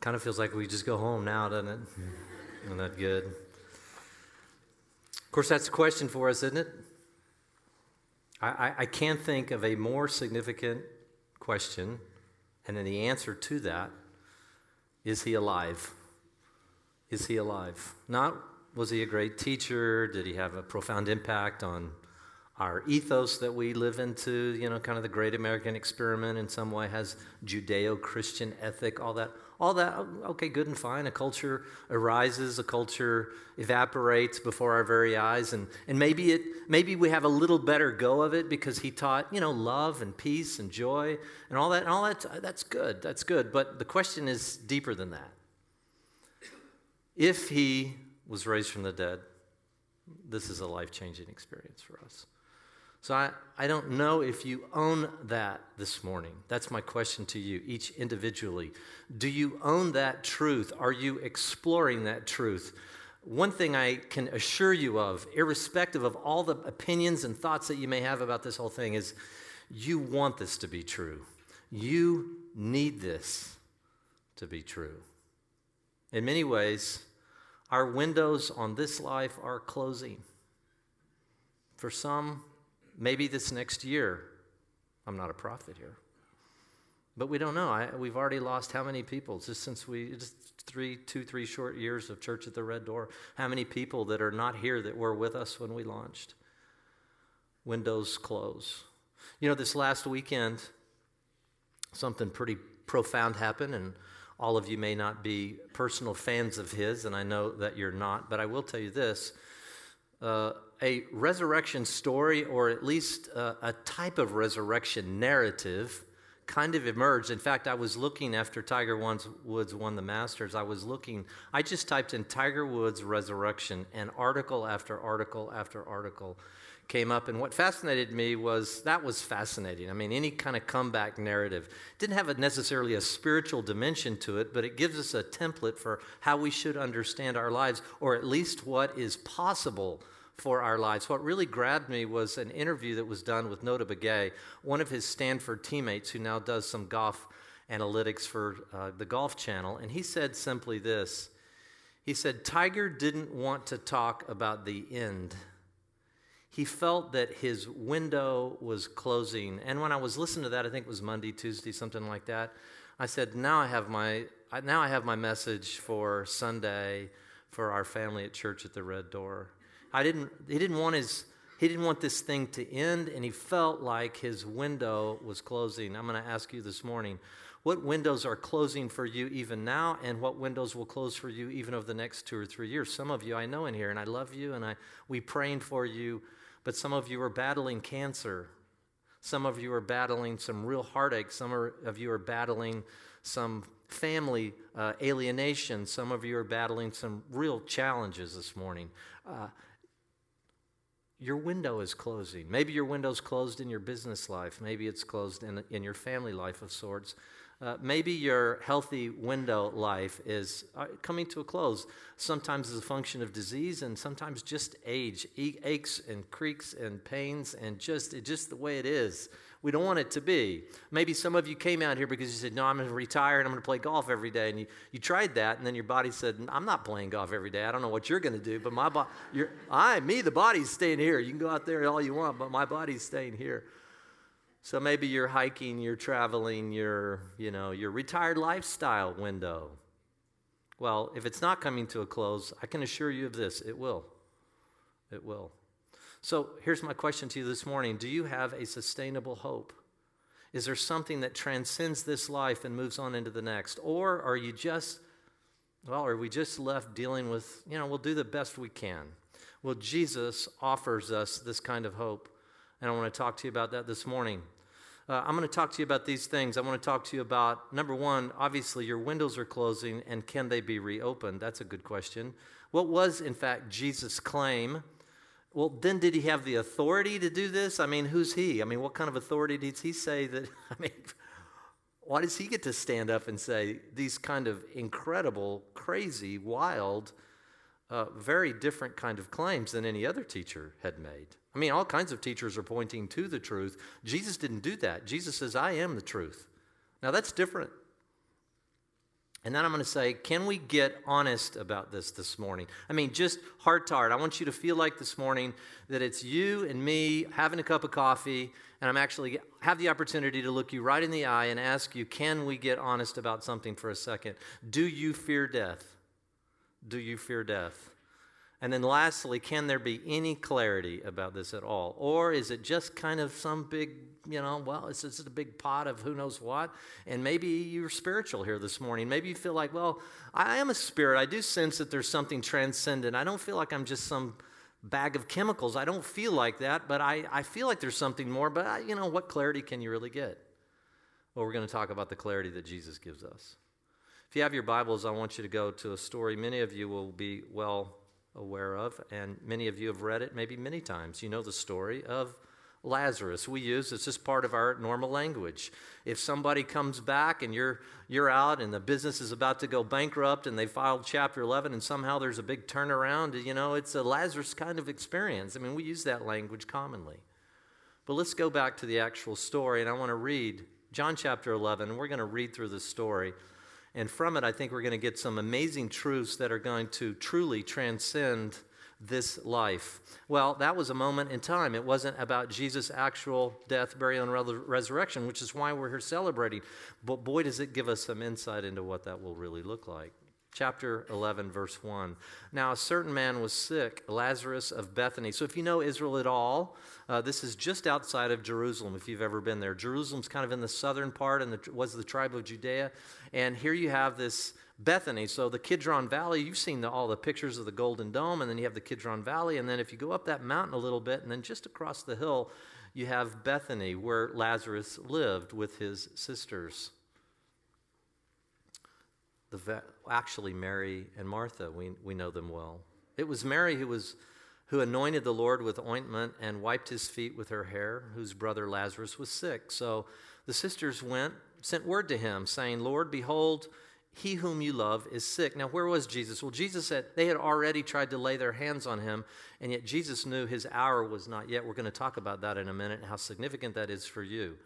Kind of feels like we just go home now, doesn't it? Isn't that good? Of course, that's a question for us, isn't it? I, I, I can't think of a more significant question, and then the answer to that is he alive? Is he alive? Not was he a great teacher? Did he have a profound impact on our ethos that we live into? You know, kind of the great American experiment in some way has Judeo Christian ethic, all that. All that, okay, good and fine. A culture arises, a culture evaporates before our very eyes, and, and maybe, it, maybe we have a little better go of it because he taught, you know, love and peace and joy and all that. And all that, that's good, that's good. But the question is deeper than that. If he was raised from the dead, this is a life changing experience for us. So I, I don't know if you own that this morning. That's my question to you, each individually. Do you own that truth? Are you exploring that truth? One thing I can assure you of, irrespective of all the opinions and thoughts that you may have about this whole thing, is you want this to be true. You need this to be true. In many ways, our windows on this life are closing. For some, Maybe this next year. I'm not a prophet here. But we don't know. I, we've already lost how many people just since we, just three, two, three short years of Church at the Red Door. How many people that are not here that were with us when we launched? Windows close. You know, this last weekend, something pretty profound happened, and all of you may not be personal fans of his, and I know that you're not, but I will tell you this. Uh, a resurrection story, or at least a, a type of resurrection narrative, kind of emerged. In fact, I was looking after Tiger Woods won the Masters. I was looking, I just typed in Tiger Woods resurrection, and article after article after article came up. And what fascinated me was that was fascinating. I mean, any kind of comeback narrative didn't have a necessarily a spiritual dimension to it, but it gives us a template for how we should understand our lives, or at least what is possible for our lives. What really grabbed me was an interview that was done with Notah Begay, one of his Stanford teammates who now does some golf analytics for uh, the Golf Channel. And he said simply this He said, Tiger didn't want to talk about the end. He felt that his window was closing. And when I was listening to that, I think it was Monday, Tuesday, something like that, I said, Now I have my, now I have my message for Sunday for our family at church at the Red Door. I didn't, he didn't want his, he didn't want this thing to end, and he felt like his window was closing. I'm going to ask you this morning what windows are closing for you even now, and what windows will close for you even over the next two or three years? Some of you I know in here, and I love you, and I, we praying for you, but some of you are battling cancer. Some of you are battling some real heartache. Some of you are battling some family uh, alienation. Some of you are battling some real challenges this morning. Uh, your window is closing. Maybe your window's closed in your business life. Maybe it's closed in, in your family life of sorts. Uh, maybe your healthy window life is uh, coming to a close, sometimes as a function of disease and sometimes just age, aches and creaks and pains, and just, just the way it is. We don't want it to be. Maybe some of you came out here because you said, No, I'm going to retire and I'm going to play golf every day. And you, you tried that, and then your body said, I'm not playing golf every day. I don't know what you're going to do, but my body, I, me, the body's staying here. You can go out there all you want, but my body's staying here. So maybe you're hiking, you're traveling, you're, you know, your retired lifestyle window. Well, if it's not coming to a close, I can assure you of this it will. It will. So here's my question to you this morning Do you have a sustainable hope? Is there something that transcends this life and moves on into the next? Or are you just, well, are we just left dealing with, you know, we'll do the best we can? Well, Jesus offers us this kind of hope. And I want to talk to you about that this morning. Uh, I'm going to talk to you about these things. I want to talk to you about number one, obviously, your windows are closing, and can they be reopened? That's a good question. What was, in fact, Jesus' claim? Well, then did he have the authority to do this? I mean, who's he? I mean, what kind of authority does he say that? I mean, why does he get to stand up and say these kind of incredible, crazy, wild, uh, very different kind of claims than any other teacher had made? I mean, all kinds of teachers are pointing to the truth. Jesus didn't do that. Jesus says, I am the truth. Now, that's different. And then I'm going to say, can we get honest about this this morning? I mean, just heart to heart. I want you to feel like this morning that it's you and me having a cup of coffee, and I'm actually have the opportunity to look you right in the eye and ask you, can we get honest about something for a second? Do you fear death? Do you fear death? And then lastly, can there be any clarity about this at all? Or is it just kind of some big, you know, well, it's just a big pot of who knows what? And maybe you're spiritual here this morning. Maybe you feel like, well, I am a spirit. I do sense that there's something transcendent. I don't feel like I'm just some bag of chemicals. I don't feel like that, but I, I feel like there's something more. But, I, you know, what clarity can you really get? Well, we're going to talk about the clarity that Jesus gives us. If you have your Bibles, I want you to go to a story many of you will be well aware of, and many of you have read it maybe many times. You know the story of Lazarus. We use it's just part of our normal language. If somebody comes back and you're you're out and the business is about to go bankrupt and they filed chapter 11 and somehow there's a big turnaround, you know, it's a Lazarus kind of experience. I mean, we use that language commonly. But let's go back to the actual story and I want to read John chapter 11. We're going to read through the story. And from it, I think we're going to get some amazing truths that are going to truly transcend this life. Well, that was a moment in time. It wasn't about Jesus' actual death, burial, and resurrection, which is why we're here celebrating. But boy, does it give us some insight into what that will really look like chapter 11, verse 1. Now, a certain man was sick, Lazarus of Bethany. So, if you know Israel at all, uh, this is just outside of Jerusalem, if you've ever been there. Jerusalem's kind of in the southern part and was the tribe of Judea. And here you have this Bethany. So, the Kidron Valley, you've seen the, all the pictures of the Golden Dome, and then you have the Kidron Valley. And then, if you go up that mountain a little bit, and then just across the hill, you have Bethany, where Lazarus lived with his sisters the actually Mary and Martha. We, we know them well. It was Mary who was who anointed the Lord with ointment and wiped his feet with her hair, whose brother Lazarus was sick. So the sisters went, sent word to him, saying, Lord, behold, he whom you love is sick. Now, where was Jesus? Well, Jesus said they had already tried to lay their hands on him, and yet Jesus knew his hour was not yet. We're going to talk about that in a minute and how significant that is for you.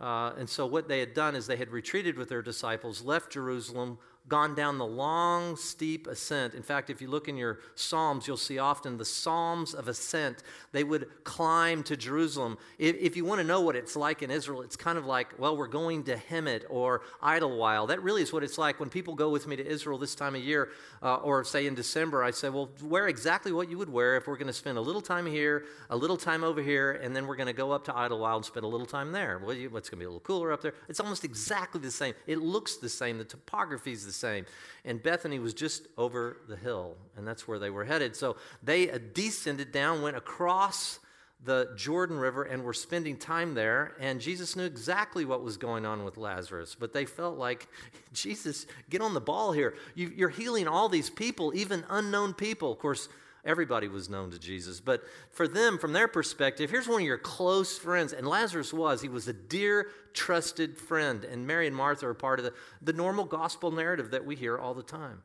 Uh, and so, what they had done is they had retreated with their disciples, left Jerusalem, gone down the long, steep ascent. In fact, if you look in your Psalms, you'll see often the Psalms of ascent. They would climb to Jerusalem. If, if you want to know what it's like in Israel, it's kind of like, well, we're going to Hemet or Idyllwild. That really is what it's like when people go with me to Israel this time of year, uh, or say in December. I say, well, wear exactly what you would wear if we're going to spend a little time here, a little time over here, and then we're going to go up to Idyllwild and spend a little time there. Well, it's going to be a little cooler up there. It's almost exactly the same. It looks the same. The topography is the same. And Bethany was just over the hill, and that's where they were headed. So they uh, descended down, went across the Jordan River, and were spending time there. And Jesus knew exactly what was going on with Lazarus, but they felt like, Jesus, get on the ball here. You're healing all these people, even unknown people. Of course, Everybody was known to Jesus. But for them, from their perspective, here's one of your close friends. And Lazarus was. He was a dear, trusted friend. And Mary and Martha are part of the, the normal gospel narrative that we hear all the time.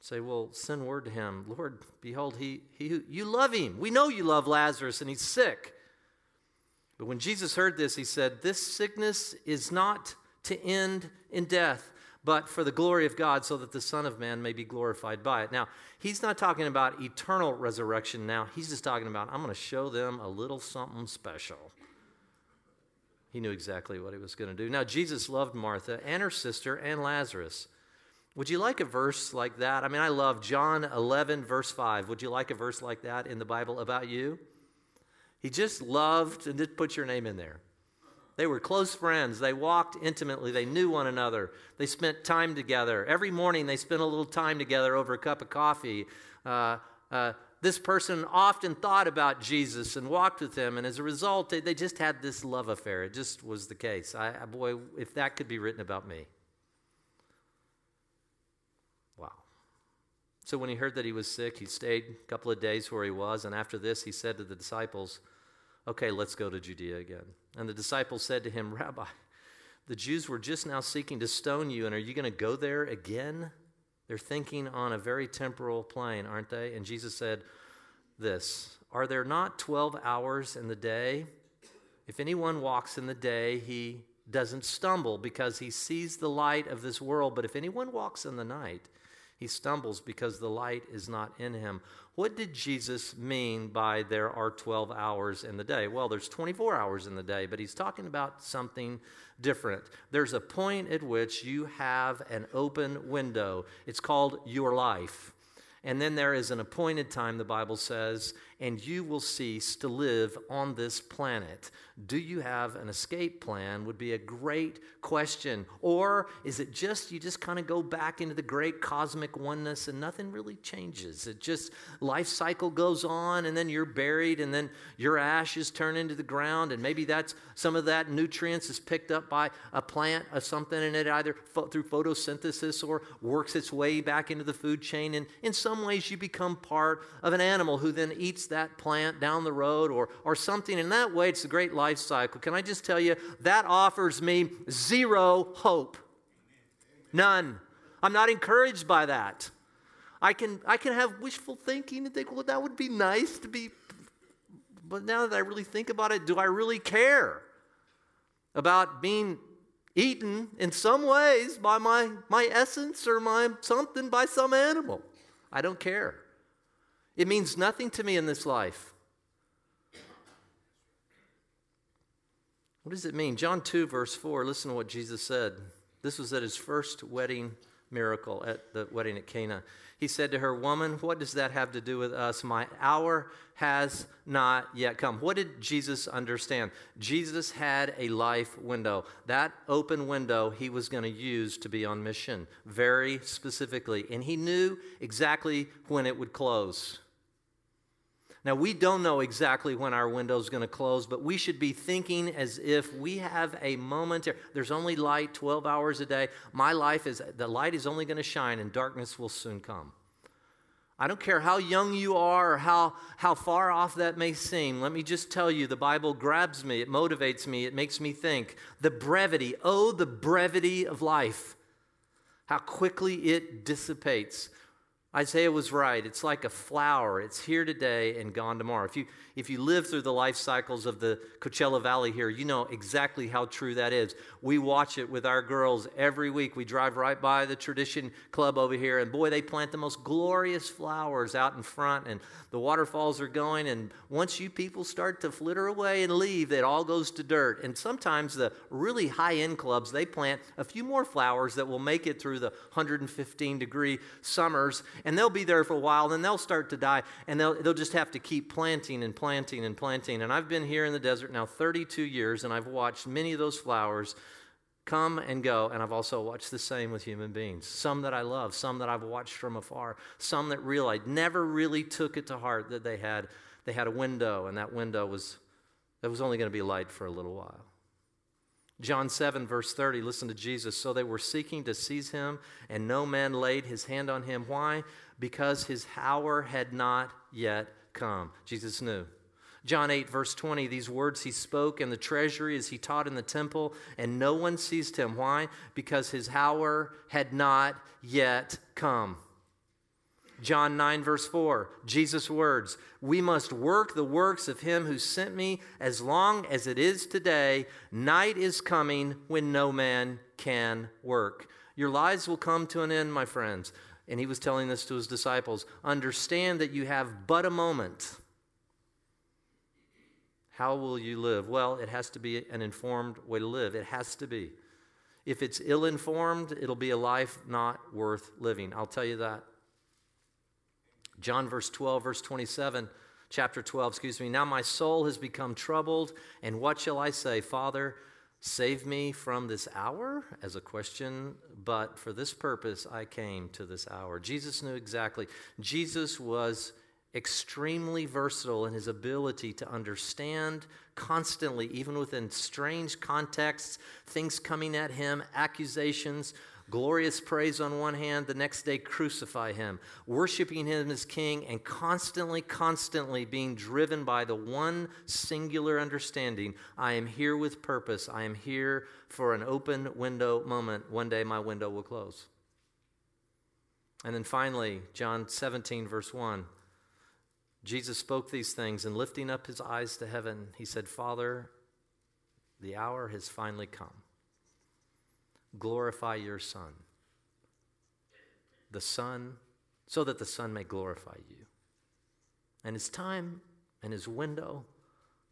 Say, well, send word to him. Lord, behold, he, he, you love him. We know you love Lazarus, and he's sick. But when Jesus heard this, he said, This sickness is not to end in death but for the glory of God, so that the Son of Man may be glorified by it. Now, he's not talking about eternal resurrection now. He's just talking about, I'm going to show them a little something special. He knew exactly what he was going to do. Now, Jesus loved Martha and her sister and Lazarus. Would you like a verse like that? I mean, I love John 11, verse 5. Would you like a verse like that in the Bible about you? He just loved, and just put your name in there. They were close friends. They walked intimately. They knew one another. They spent time together. Every morning, they spent a little time together over a cup of coffee. Uh, uh, this person often thought about Jesus and walked with him, and as a result, they, they just had this love affair. It just was the case. I, boy, if that could be written about me. Wow. So when he heard that he was sick, he stayed a couple of days where he was, and after this, he said to the disciples, Okay, let's go to Judea again. And the disciples said to him, Rabbi, the Jews were just now seeking to stone you, and are you going to go there again? They're thinking on a very temporal plane, aren't they? And Jesus said this Are there not 12 hours in the day? If anyone walks in the day, he doesn't stumble because he sees the light of this world. But if anyone walks in the night, he stumbles because the light is not in him. What did Jesus mean by there are 12 hours in the day? Well, there's 24 hours in the day, but he's talking about something different. There's a point at which you have an open window. It's called your life. And then there is an appointed time, the Bible says, and you will cease to live on this planet. Do you have an escape plan? Would be a great question. Or is it just you just kind of go back into the great cosmic oneness and nothing really changes? It just life cycle goes on and then you're buried and then your ashes turn into the ground and maybe that's some of that nutrients is picked up by a plant or something and it either fo- through photosynthesis or works its way back into the food chain and in some ways you become part of an animal who then eats that plant down the road or, or something. In that way, it's a great life cycle. Can I just tell you, that offers me zero hope. None. I'm not encouraged by that. I can, I can have wishful thinking and think, well, that would be nice to be. But now that I really think about it, do I really care about being eaten in some ways by my, my essence or my something by some animal? I don't care. It means nothing to me in this life. What does it mean? John 2, verse 4, listen to what Jesus said. This was at his first wedding miracle at the wedding at Cana. He said to her, Woman, what does that have to do with us? My hour has not yet come. What did Jesus understand? Jesus had a life window. That open window he was going to use to be on mission, very specifically. And he knew exactly when it would close. Now, we don't know exactly when our window is going to close, but we should be thinking as if we have a moment. There's only light 12 hours a day. My life is, the light is only going to shine and darkness will soon come. I don't care how young you are or how, how far off that may seem. Let me just tell you the Bible grabs me, it motivates me, it makes me think. The brevity, oh, the brevity of life, how quickly it dissipates. Isaiah was right. It's like a flower. It's here today and gone tomorrow. If you, if you live through the life cycles of the Coachella Valley here, you know exactly how true that is. We watch it with our girls every week. We drive right by the Tradition Club over here, and boy, they plant the most glorious flowers out in front, and the waterfalls are going. And once you people start to flitter away and leave, it all goes to dirt. And sometimes the really high end clubs, they plant a few more flowers that will make it through the 115 degree summers and they'll be there for a while, then they'll start to die, and they'll, they'll just have to keep planting and planting and planting. And I've been here in the desert now 32 years, and I've watched many of those flowers come and go, and I've also watched the same with human beings. Some that I love, some that I've watched from afar, some that really never really took it to heart that they had they had a window, and that window was that was only going to be light for a little while. John 7, verse 30, listen to Jesus. So they were seeking to seize him, and no man laid his hand on him. Why? Because his hour had not yet come. Jesus knew. John 8, verse 20, these words he spoke in the treasury as he taught in the temple, and no one seized him. Why? Because his hour had not yet come. John 9, verse 4, Jesus' words We must work the works of him who sent me as long as it is today. Night is coming when no man can work. Your lives will come to an end, my friends. And he was telling this to his disciples Understand that you have but a moment. How will you live? Well, it has to be an informed way to live. It has to be. If it's ill informed, it'll be a life not worth living. I'll tell you that. John verse 12, verse 27, chapter 12, excuse me. Now my soul has become troubled, and what shall I say? Father, save me from this hour? As a question, but for this purpose I came to this hour. Jesus knew exactly. Jesus was extremely versatile in his ability to understand constantly, even within strange contexts, things coming at him, accusations, glorious praise on one hand, the next day crucify him, worshiping him as king, and constantly, constantly being driven by the one singular understanding I am here with purpose. I am here for an open window moment. One day my window will close. And then finally, John 17, verse 1. Jesus spoke these things, and lifting up his eyes to heaven, he said, Father, the hour has finally come. Glorify your Son. The Son, so that the Son may glorify you. And his time and his window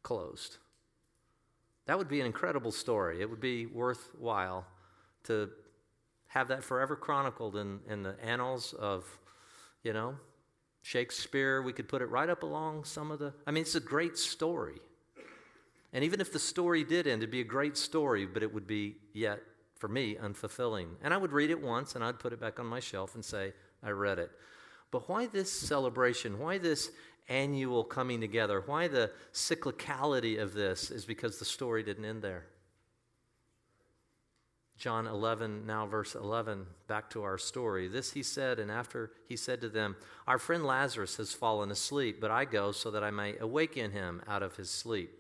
closed. That would be an incredible story. It would be worthwhile to have that forever chronicled in, in the annals of, you know, Shakespeare. We could put it right up along some of the. I mean, it's a great story. And even if the story did end, it'd be a great story, but it would be yet, for me, unfulfilling. And I would read it once and I'd put it back on my shelf and say, I read it. But why this celebration? Why this annual coming together? Why the cyclicality of this is because the story didn't end there. John 11, now verse 11, back to our story. This he said, and after he said to them, Our friend Lazarus has fallen asleep, but I go so that I may awaken him out of his sleep.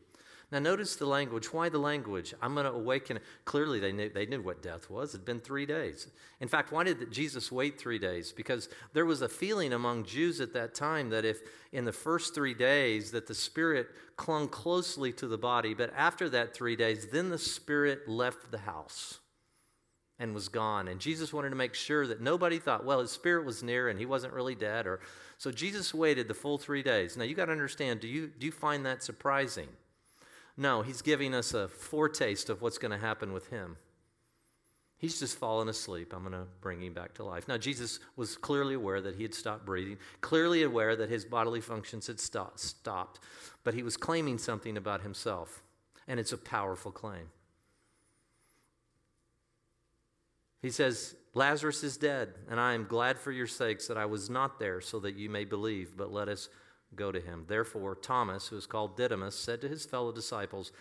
Now, notice the language. Why the language? I'm going to awaken. Clearly, they knew, they knew what death was. It had been three days. In fact, why did Jesus wait three days? Because there was a feeling among Jews at that time that if in the first three days that the spirit clung closely to the body, but after that three days, then the spirit left the house and was gone. And Jesus wanted to make sure that nobody thought, well, his spirit was near and he wasn't really dead. Or so Jesus waited the full three days. Now you got to understand. Do you do you find that surprising? No, he's giving us a foretaste of what's going to happen with him. He's just fallen asleep. I'm going to bring him back to life. Now, Jesus was clearly aware that he had stopped breathing, clearly aware that his bodily functions had stopped, but he was claiming something about himself, and it's a powerful claim. He says, Lazarus is dead, and I am glad for your sakes that I was not there so that you may believe, but let us go to him. Therefore, Thomas, who is called Didymus, said to his fellow disciples,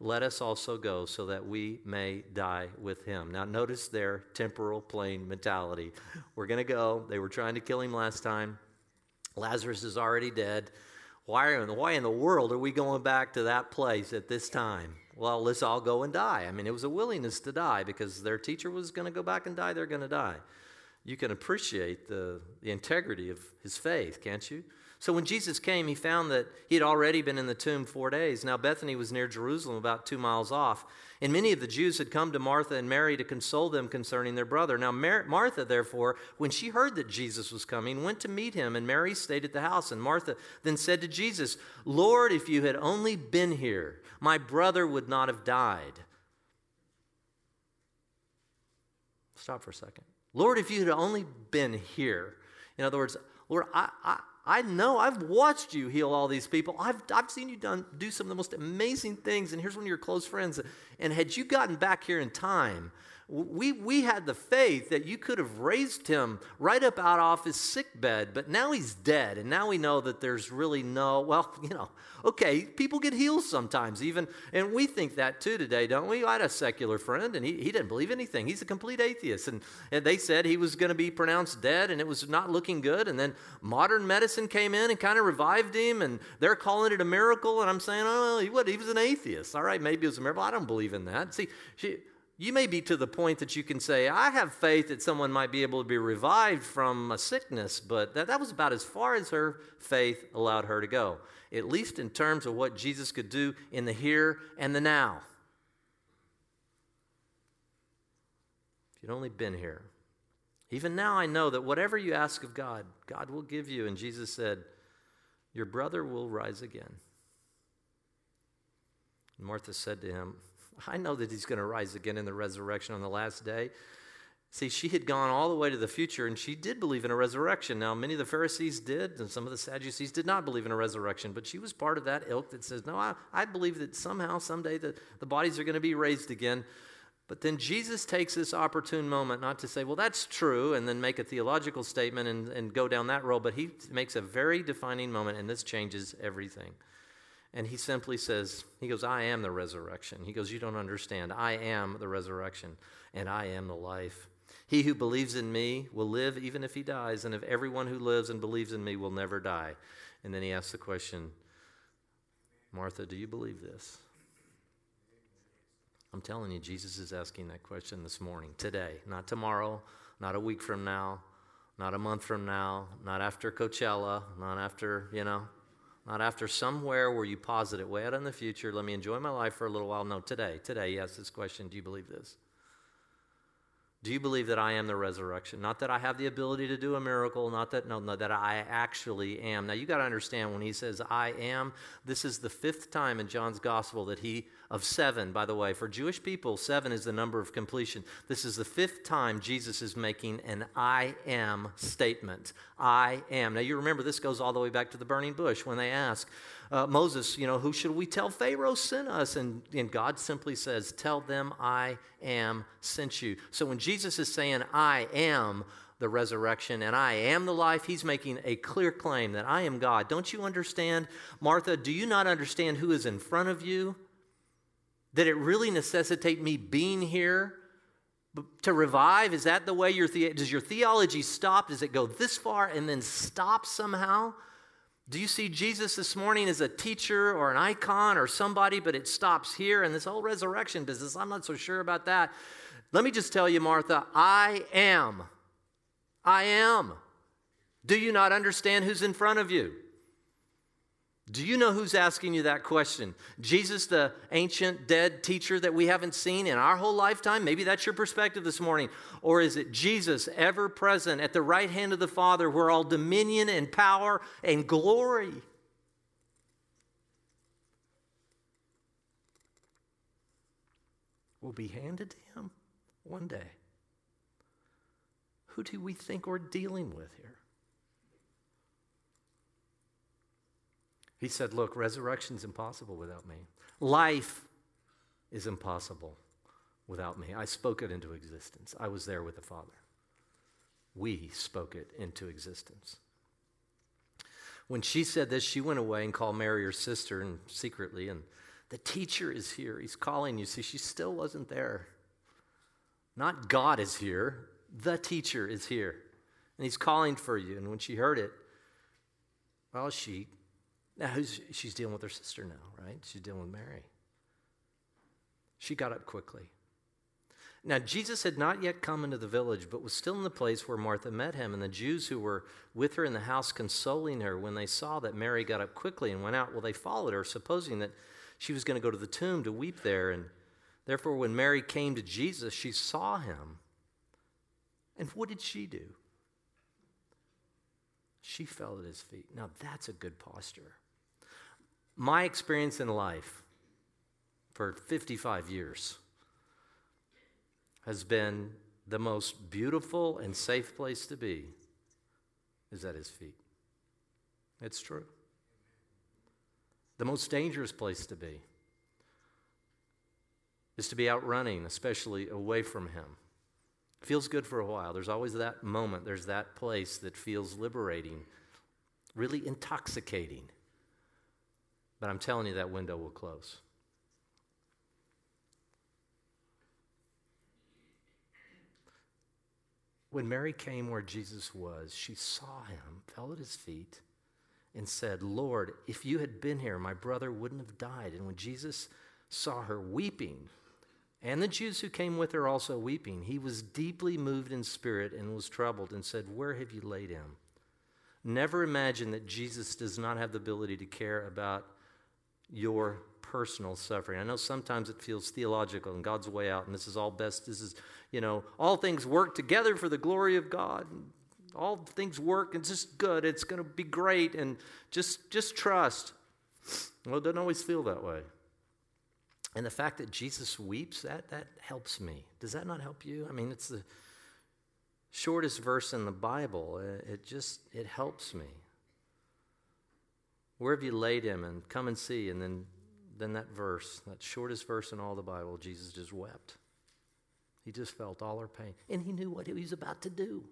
Let us also go so that we may die with him. Now, notice their temporal plane mentality. We're going to go. They were trying to kill him last time. Lazarus is already dead. Why, why in the world are we going back to that place at this time? Well, let's all go and die. I mean, it was a willingness to die because their teacher was going to go back and die. They're going to die. You can appreciate the, the integrity of his faith, can't you? So when Jesus came, he found that he had already been in the tomb four days. Now, Bethany was near Jerusalem, about two miles off. And many of the Jews had come to Martha and Mary to console them concerning their brother. Now, Mar- Martha, therefore, when she heard that Jesus was coming, went to meet him, and Mary stayed at the house. And Martha then said to Jesus, Lord, if you had only been here, my brother would not have died. Stop for a second. Lord, if you had only been here. In other words, Lord, I, I I know I've watched you heal all these people. I've, I've seen you done, do some of the most amazing things. And here's one of your close friends. And had you gotten back here in time, we, we had the faith that you could have raised him right up out off his sick bed, but now he's dead. And now we know that there's really no, well, you know, okay, people get healed sometimes, even, and we think that too today, don't we? I had a secular friend, and he, he didn't believe anything. He's a complete atheist. And, and they said he was going to be pronounced dead, and it was not looking good. And then modern medicine came in and kind of revived him, and they're calling it a miracle. And I'm saying, oh, he, what, he was an atheist. All right, maybe it was a miracle. I don't believe in that. See, she, you may be to the point that you can say, I have faith that someone might be able to be revived from a sickness, but that, that was about as far as her faith allowed her to go at least in terms of what Jesus could do in the here and the now. If you'd only been here. Even now, I know that whatever you ask of God, God will give you. And Jesus said, Your brother will rise again. And Martha said to him, I know that he's going to rise again in the resurrection on the last day. See, she had gone all the way to the future and she did believe in a resurrection. Now, many of the Pharisees did, and some of the Sadducees did not believe in a resurrection, but she was part of that ilk that says, No, I, I believe that somehow, someday, the, the bodies are going to be raised again. But then Jesus takes this opportune moment not to say, Well, that's true, and then make a theological statement and, and go down that road, but he makes a very defining moment, and this changes everything. And he simply says, He goes, I am the resurrection. He goes, You don't understand. I am the resurrection, and I am the life. He who believes in me will live even if he dies, and if everyone who lives and believes in me will never die. And then he asks the question Martha, do you believe this? I'm telling you, Jesus is asking that question this morning, today, not tomorrow, not a week from now, not a month from now, not after Coachella, not after, you know, not after somewhere where you posit it way out in the future. Let me enjoy my life for a little while. No, today, today, he this question Do you believe this? Do you believe that I am the resurrection? Not that I have the ability to do a miracle, not that, no, no, that I actually am. Now, you got to understand when he says I am, this is the fifth time in John's gospel that he, of seven, by the way, for Jewish people, seven is the number of completion. This is the fifth time Jesus is making an I am statement. I am. Now, you remember this goes all the way back to the burning bush when they ask, uh, Moses, you know, who should we tell Pharaoh sent us? And, and God simply says, Tell them I am sent you. So when Jesus is saying, I am, the resurrection and I am the life, he's making a clear claim that I am God. Don't you understand, Martha? Do you not understand who is in front of you? That it really necessitates me being here to revive? Is that the way your the- does your theology stop? Does it go this far and then stop somehow? Do you see Jesus this morning as a teacher or an icon or somebody, but it stops here? And this whole resurrection business, I'm not so sure about that. Let me just tell you, Martha, I am. I am. Do you not understand who's in front of you? Do you know who's asking you that question? Jesus, the ancient dead teacher that we haven't seen in our whole lifetime? Maybe that's your perspective this morning. Or is it Jesus, ever present at the right hand of the Father, where all dominion and power and glory? Will be handed to him one day. Who do we think we're dealing with here? He said, Look, resurrection's impossible without me. Life is impossible without me. I spoke it into existence. I was there with the Father. We spoke it into existence. When she said this, she went away and called Mary, her sister, and secretly, and the teacher is here. He's calling you. See, she still wasn't there. Not God is here, the teacher is here. And he's calling for you. And when she heard it, well, she now, who's, she's dealing with her sister now, right? She's dealing with Mary. She got up quickly. Now, Jesus had not yet come into the village, but was still in the place where Martha met him. And the Jews who were with her in the house consoling her, when they saw that Mary got up quickly and went out, well, they followed her, supposing that she was going to go to the tomb to weep there. And therefore, when Mary came to Jesus, she saw him. And what did she do? She fell at his feet. Now, that's a good posture. My experience in life for 55 years has been the most beautiful and safe place to be is at his feet. It's true. The most dangerous place to be is to be out running, especially away from him. Feels good for a while. There's always that moment, there's that place that feels liberating, really intoxicating. But I'm telling you, that window will close. When Mary came where Jesus was, she saw him, fell at his feet, and said, Lord, if you had been here, my brother wouldn't have died. And when Jesus saw her weeping, and the Jews who came with her also weeping, he was deeply moved in spirit and was troubled and said, Where have you laid him? Never imagine that Jesus does not have the ability to care about your personal suffering. I know sometimes it feels theological and God's way out, and this is all best. This is, you know, all things work together for the glory of God. All things work, and it's just good. It's going to be great, and just just trust. Well, it doesn't always feel that way. And the fact that Jesus weeps, that that helps me. Does that not help you? I mean, it's the shortest verse in the Bible. It just it helps me. Where have you laid him? And come and see. And then, then that verse, that shortest verse in all the Bible, Jesus just wept. He just felt all our pain. And he knew what he was about to do.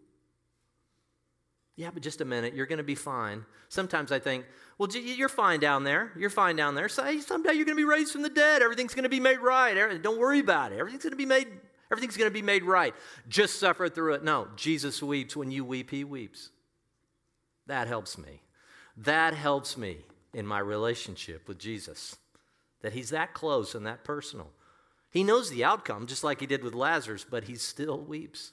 Yeah, but just a minute, you're going to be fine. Sometimes I think, well, you're fine down there. You're fine down there. Say, someday you're going to be raised from the dead. Everything's going to be made right. Don't worry about it. Everything's going to be made. Everything's going to be made right. Just suffer through it. No, Jesus weeps. When you weep, he weeps. That helps me. That helps me in my relationship with Jesus, that he's that close and that personal. He knows the outcome, just like he did with Lazarus, but he still weeps.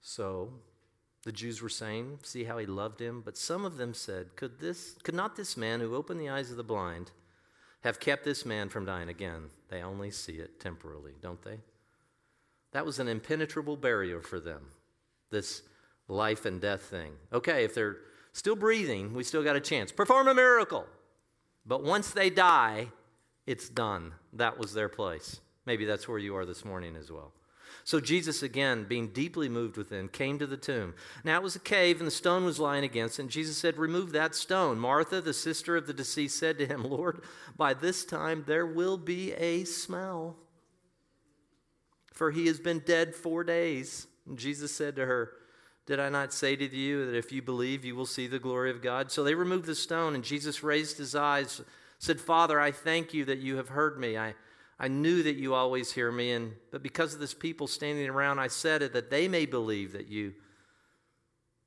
So the Jews were saying, see how he loved him? But some of them said, could, this, could not this man who opened the eyes of the blind have kept this man from dying. Again, they only see it temporarily, don't they? That was an impenetrable barrier for them, this life and death thing. Okay, if they're still breathing, we still got a chance. Perform a miracle. But once they die, it's done. That was their place. Maybe that's where you are this morning as well. So Jesus, again, being deeply moved within, came to the tomb. Now it was a cave, and the stone was lying against it. And Jesus said, Remove that stone. Martha, the sister of the deceased, said to him, Lord, by this time there will be a smell, for he has been dead four days. And Jesus said to her, did I not say to you that if you believe, you will see the glory of God? So they removed the stone, and Jesus raised his eyes, said, Father, I thank you that you have heard me. I, I knew that you always hear me, and but because of this people standing around, I said it that they may believe that you,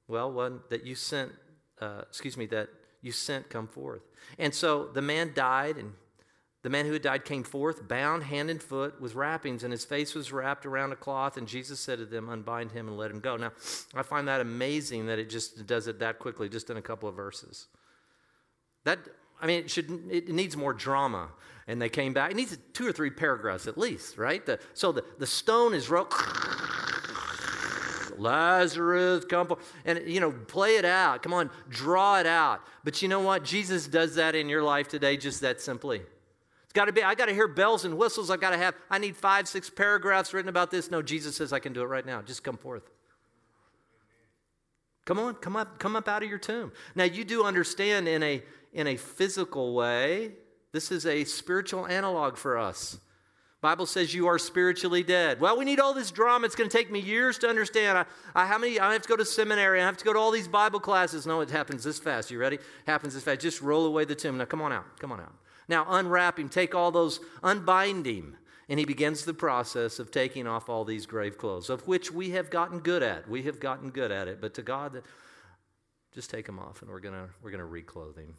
well, one, that you sent, uh, excuse me, that you sent come forth. And so the man died, and the man who had died came forth, bound hand and foot with wrappings, and his face was wrapped around a cloth. And Jesus said to them, Unbind him and let him go. Now, I find that amazing that it just does it that quickly, just in a couple of verses. That, I mean, it, should, it needs more drama. And they came back. It needs two or three paragraphs at least, right? The, so the, the stone is wrote. Lazarus, come. And, you know, play it out. Come on, draw it out. But you know what? Jesus does that in your life today just that simply. It's got to be, I got to hear bells and whistles. I got to have, I need five, six paragraphs written about this. No, Jesus says I can do it right now. Just come forth. Come on, come up, come up out of your tomb. Now you do understand in a in a physical way, this is a spiritual analog for us. Bible says you are spiritually dead. Well, we need all this drama. It's going to take me years to understand. I, I, how many? I have to go to seminary. I have to go to all these Bible classes. No, it happens this fast. You ready? Happens this fast. Just roll away the tomb. Now, come on out. Come on out. Now unwrap him, take all those, unbind him. And he begins the process of taking off all these grave clothes, of which we have gotten good at. We have gotten good at it. But to God, just take them off and we're going we're to reclothe him.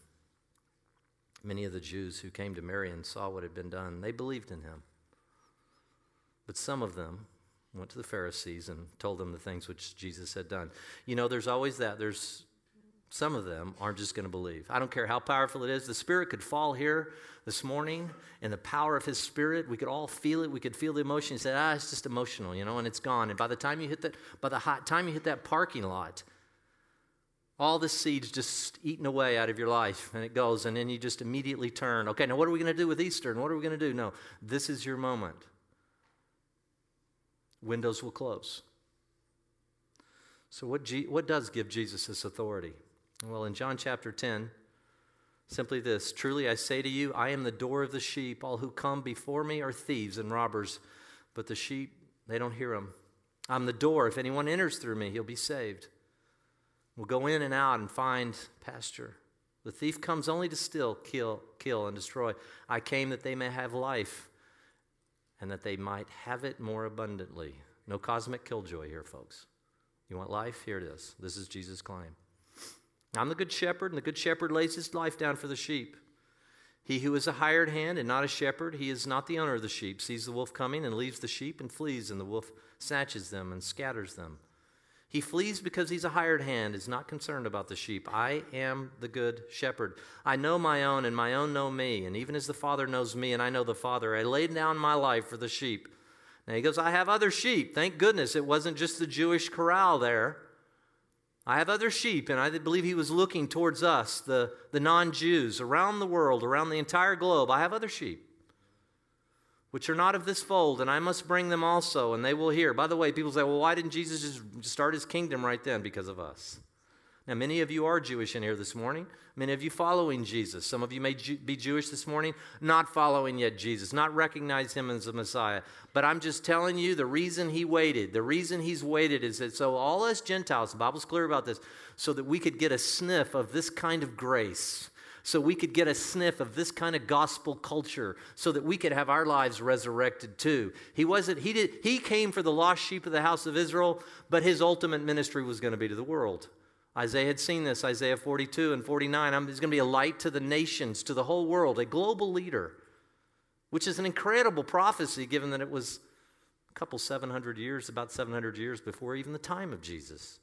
Many of the Jews who came to Mary and saw what had been done, they believed in him. But some of them went to the Pharisees and told them the things which Jesus had done. You know, there's always that. There's some of them aren't just going to believe. I don't care how powerful it is. The Spirit could fall here this morning, and the power of His Spirit, we could all feel it. We could feel the emotion. You say, ah, it's just emotional, you know, and it's gone. And by the time you hit that, by the hot time you hit that parking lot, all the seeds just eaten away out of your life, and it goes, and then you just immediately turn. Okay, now what are we going to do with Easter? And what are we going to do? No, this is your moment. Windows will close. So, what, G- what does give Jesus this authority? Well, in John chapter 10, simply this Truly I say to you, I am the door of the sheep. All who come before me are thieves and robbers, but the sheep, they don't hear them. I'm the door. If anyone enters through me, he'll be saved. We'll go in and out and find pasture. The thief comes only to steal, kill, kill, and destroy. I came that they may have life and that they might have it more abundantly. No cosmic killjoy here, folks. You want life? Here it is. This is Jesus' claim. I'm the good shepherd, and the good shepherd lays his life down for the sheep. He who is a hired hand and not a shepherd, he is not the owner of the sheep, sees the wolf coming and leaves the sheep and flees, and the wolf snatches them and scatters them. He flees because he's a hired hand, is not concerned about the sheep. I am the good shepherd. I know my own, and my own know me. And even as the Father knows me, and I know the Father, I laid down my life for the sheep. Now he goes, I have other sheep. Thank goodness it wasn't just the Jewish corral there. I have other sheep, and I believe he was looking towards us, the, the non Jews, around the world, around the entire globe. I have other sheep, which are not of this fold, and I must bring them also, and they will hear. By the way, people say, well, why didn't Jesus just start his kingdom right then? Because of us. Now, many of you are Jewish in here this morning. Many of you following Jesus. Some of you may be Jewish this morning, not following yet Jesus, not recognize him as the Messiah. But I'm just telling you the reason he waited, the reason he's waited is that so all us Gentiles, the Bible's clear about this, so that we could get a sniff of this kind of grace. So we could get a sniff of this kind of gospel culture, so that we could have our lives resurrected too. He wasn't, he did, he came for the lost sheep of the house of Israel, but his ultimate ministry was going to be to the world. Isaiah had seen this, Isaiah 42 and 49. I'm, he's going to be a light to the nations, to the whole world, a global leader, which is an incredible prophecy given that it was a couple 700 years, about 700 years before even the time of Jesus.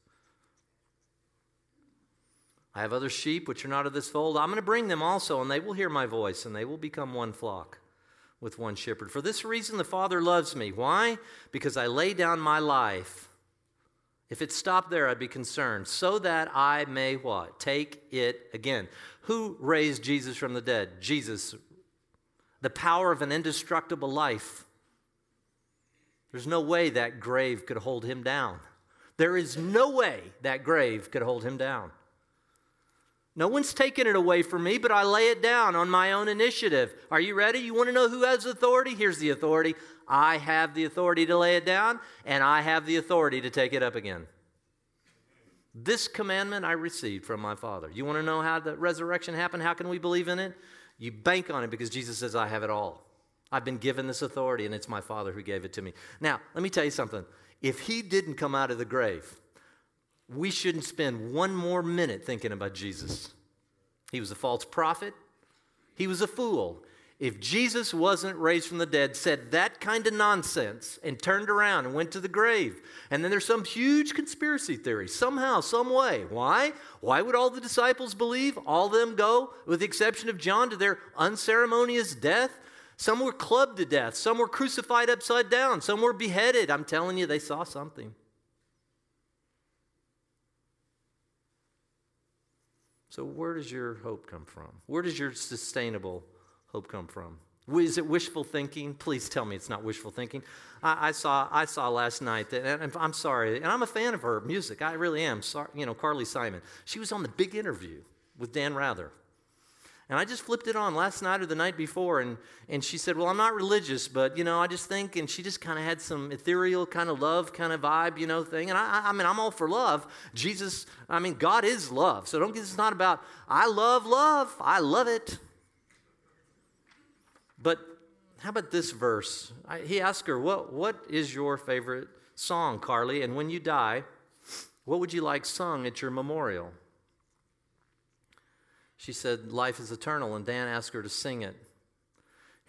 I have other sheep which are not of this fold. I'm going to bring them also, and they will hear my voice, and they will become one flock with one shepherd. For this reason, the Father loves me. Why? Because I lay down my life. If it stopped there, I'd be concerned. So that I may what? Take it again. Who raised Jesus from the dead? Jesus. The power of an indestructible life. There's no way that grave could hold him down. There is no way that grave could hold him down. No one's taken it away from me, but I lay it down on my own initiative. Are you ready? You want to know who has authority? Here's the authority I have the authority to lay it down, and I have the authority to take it up again. This commandment I received from my Father. You want to know how the resurrection happened? How can we believe in it? You bank on it because Jesus says, I have it all. I've been given this authority, and it's my Father who gave it to me. Now, let me tell you something. If he didn't come out of the grave, we shouldn't spend one more minute thinking about Jesus. He was a false prophet, he was a fool. If Jesus wasn't raised from the dead, said that kind of nonsense, and turned around and went to the grave, and then there's some huge conspiracy theory, somehow, some way. Why? Why would all the disciples believe? All of them go, with the exception of John, to their unceremonious death? Some were clubbed to death. Some were crucified upside down. Some were beheaded. I'm telling you, they saw something. So, where does your hope come from? Where does your sustainable hope come from? Is it wishful thinking? Please tell me it's not wishful thinking. I, I saw, I saw last night that, and I'm sorry, and I'm a fan of her music. I really am. Sorry, you know, Carly Simon. She was on the big interview with Dan Rather. And I just flipped it on last night or the night before, and, and she said, Well, I'm not religious, but, you know, I just think, and she just kind of had some ethereal kind of love kind of vibe, you know, thing. And I, I mean, I'm all for love. Jesus, I mean, God is love. So don't get this not about, I love love, I love it. But how about this verse? I, he asked her, what, what is your favorite song, Carly? And when you die, what would you like sung at your memorial? She said, Life is eternal, and Dan asked her to sing it.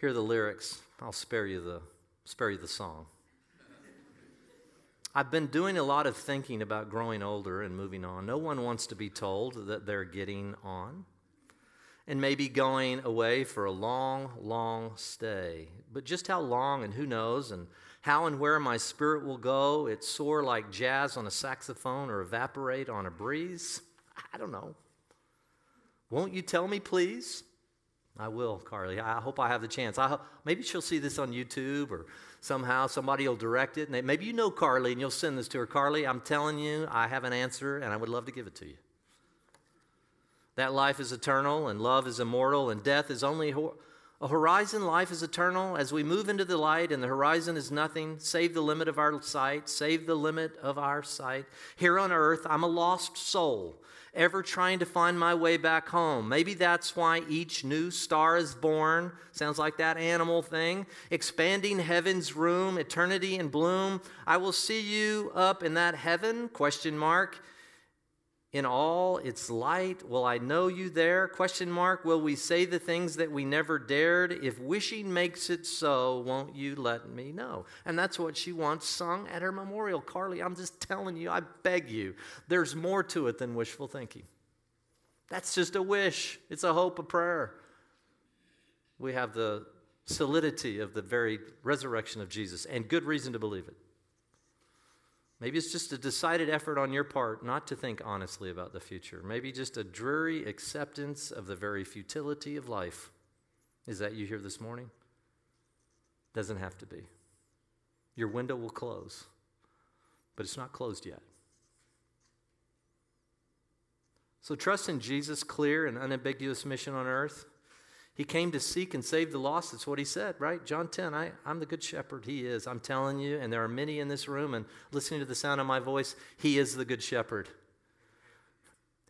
Here are the lyrics. I'll spare you the, spare you the song. I've been doing a lot of thinking about growing older and moving on. No one wants to be told that they're getting on and maybe going away for a long, long stay. But just how long and who knows, and how and where my spirit will go, it soar like jazz on a saxophone or evaporate on a breeze. I don't know. Won't you tell me, please? I will, Carly. I hope I have the chance. I hope, maybe she'll see this on YouTube or somehow somebody will direct it. And maybe you know Carly and you'll send this to her. Carly, I'm telling you, I have an answer and I would love to give it to you. That life is eternal and love is immortal and death is only a horizon. Life is eternal. As we move into the light and the horizon is nothing, save the limit of our sight, save the limit of our sight. Here on earth, I'm a lost soul ever trying to find my way back home. Maybe that's why each new star is born. Sounds like that animal thing. Expanding heaven's room, eternity in bloom. I will see you up in that heaven? Question mark in all its light? Will i know you there? Question mark. Will we say the things that we never dared? If wishing makes it so won't you let me know? And that's what she wants sung at her memorial. Carly i'm just telling you i beg you there's more to it than wishful thinking. That's just a wish. It's a hope a prayer. We have the solidity of the very resurrection of jesus and good reason to believe it Maybe it's just a decided effort on your part not to think honestly about the future. Maybe just a dreary acceptance of the very futility of life. Is that you here this morning? Doesn't have to be. Your window will close, but it's not closed yet. So trust in Jesus' clear and unambiguous mission on earth. He came to seek and save the lost. That's what he said, right? John 10, I, I'm the good shepherd. He is. I'm telling you, and there are many in this room, and listening to the sound of my voice, he is the good shepherd.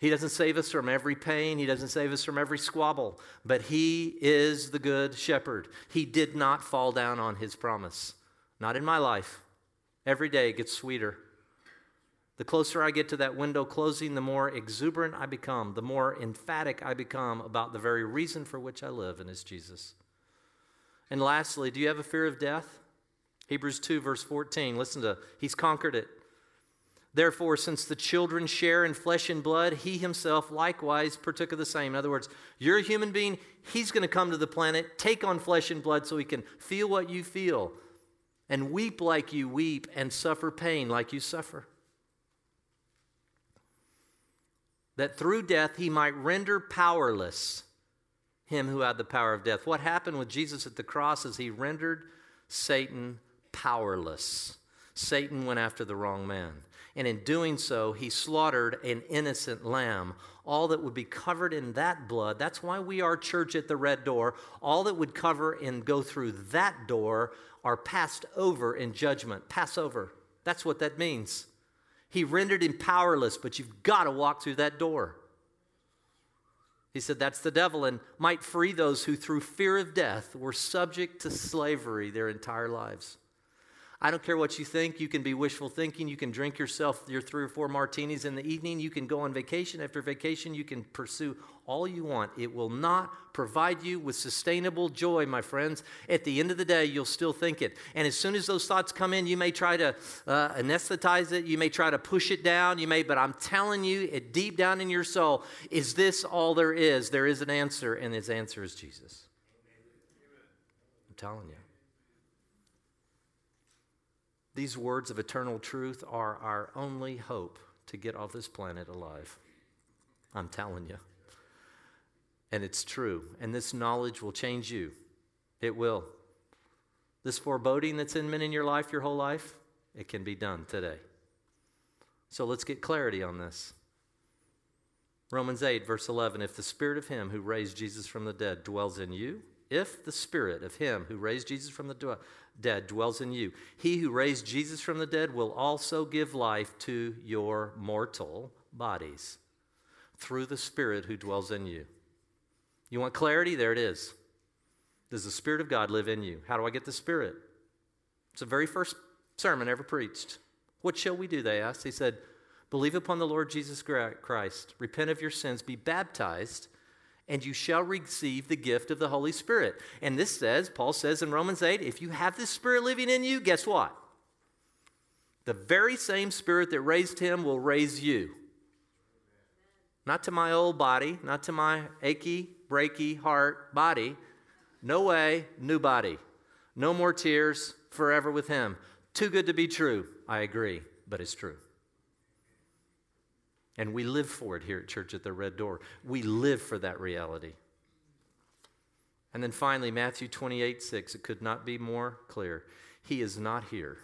He doesn't save us from every pain. He doesn't save us from every squabble, but He is the good shepherd. He did not fall down on His promise. Not in my life. Every day gets sweeter. The closer I get to that window closing, the more exuberant I become, the more emphatic I become about the very reason for which I live, and it's Jesus. And lastly, do you have a fear of death? Hebrews 2, verse 14. Listen to, he's conquered it. Therefore, since the children share in flesh and blood, he himself likewise partook of the same. In other words, you're a human being, he's going to come to the planet, take on flesh and blood so he can feel what you feel, and weep like you weep, and suffer pain like you suffer. That through death he might render powerless him who had the power of death. What happened with Jesus at the cross is he rendered Satan powerless. Satan went after the wrong man. And in doing so, he slaughtered an innocent lamb. All that would be covered in that blood, that's why we are church at the red door. All that would cover and go through that door are passed over in judgment. Passover. That's what that means. He rendered him powerless, but you've got to walk through that door. He said that's the devil and might free those who, through fear of death, were subject to slavery their entire lives. I don't care what you think. You can be wishful thinking. You can drink yourself your three or four martinis in the evening. You can go on vacation. After vacation, you can pursue all you want. It will not provide you with sustainable joy, my friends. At the end of the day, you'll still think it. And as soon as those thoughts come in, you may try to uh, anesthetize it. You may try to push it down. You may, but I'm telling you, it deep down in your soul, is this all there is? There is an answer, and his answer is Jesus. I'm telling you. These words of eternal truth are our only hope to get off this planet alive. I'm telling you. And it's true. And this knowledge will change you. It will. This foreboding that's in men in your life your whole life, it can be done today. So let's get clarity on this. Romans 8, verse 11 If the spirit of him who raised Jesus from the dead dwells in you, if the spirit of him who raised Jesus from the dead dwells in you, he who raised Jesus from the dead will also give life to your mortal bodies through the spirit who dwells in you. You want clarity? There it is. Does the Spirit of God live in you? How do I get the Spirit? It's the very first sermon ever preached. What shall we do? They asked. He said, Believe upon the Lord Jesus Christ, repent of your sins, be baptized and you shall receive the gift of the Holy Spirit. And this says, Paul says in Romans 8, if you have this Spirit living in you, guess what? The very same Spirit that raised him will raise you. Not to my old body, not to my achy, breaky heart body. No way, new body. No more tears, forever with him. Too good to be true. I agree, but it's true. And we live for it here at Church at the Red Door. We live for that reality. And then finally, Matthew 28 6, it could not be more clear. He is not here,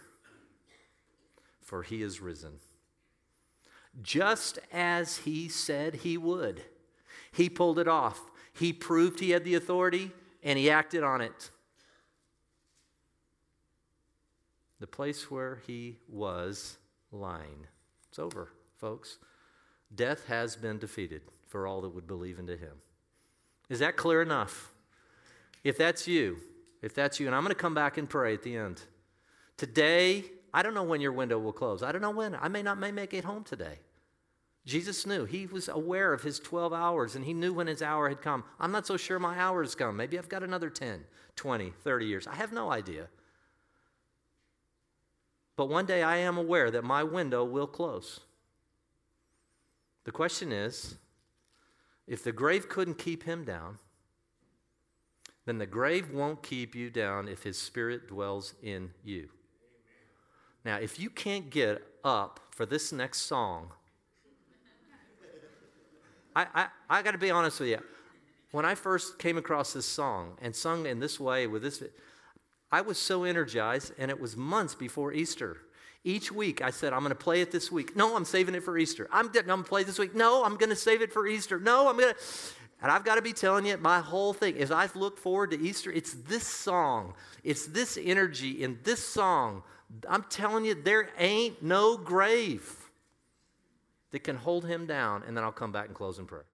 for he is risen. Just as he said he would, he pulled it off. He proved he had the authority and he acted on it. The place where he was lying. It's over, folks. Death has been defeated for all that would believe into him. Is that clear enough? If that's you, if that's you, and I'm going to come back and pray at the end. Today, I don't know when your window will close. I don't know when. I may not may make it home today. Jesus knew. He was aware of his 12 hours and he knew when his hour had come. I'm not so sure my hour has come. Maybe I've got another 10, 20, 30 years. I have no idea. But one day I am aware that my window will close. The question is if the grave couldn't keep him down, then the grave won't keep you down if his spirit dwells in you. Now, if you can't get up for this next song, I, I, I got to be honest with you. When I first came across this song and sung in this way with this, I was so energized, and it was months before Easter. Each week I said, I'm going to play it this week. No, I'm saving it for Easter. I'm, I'm going to play this week. No, I'm going to save it for Easter. No, I'm going to. And I've got to be telling you, my whole thing, as I've looked forward to Easter, it's this song, it's this energy in this song. I'm telling you, there ain't no grave that can hold him down. And then I'll come back and close in prayer.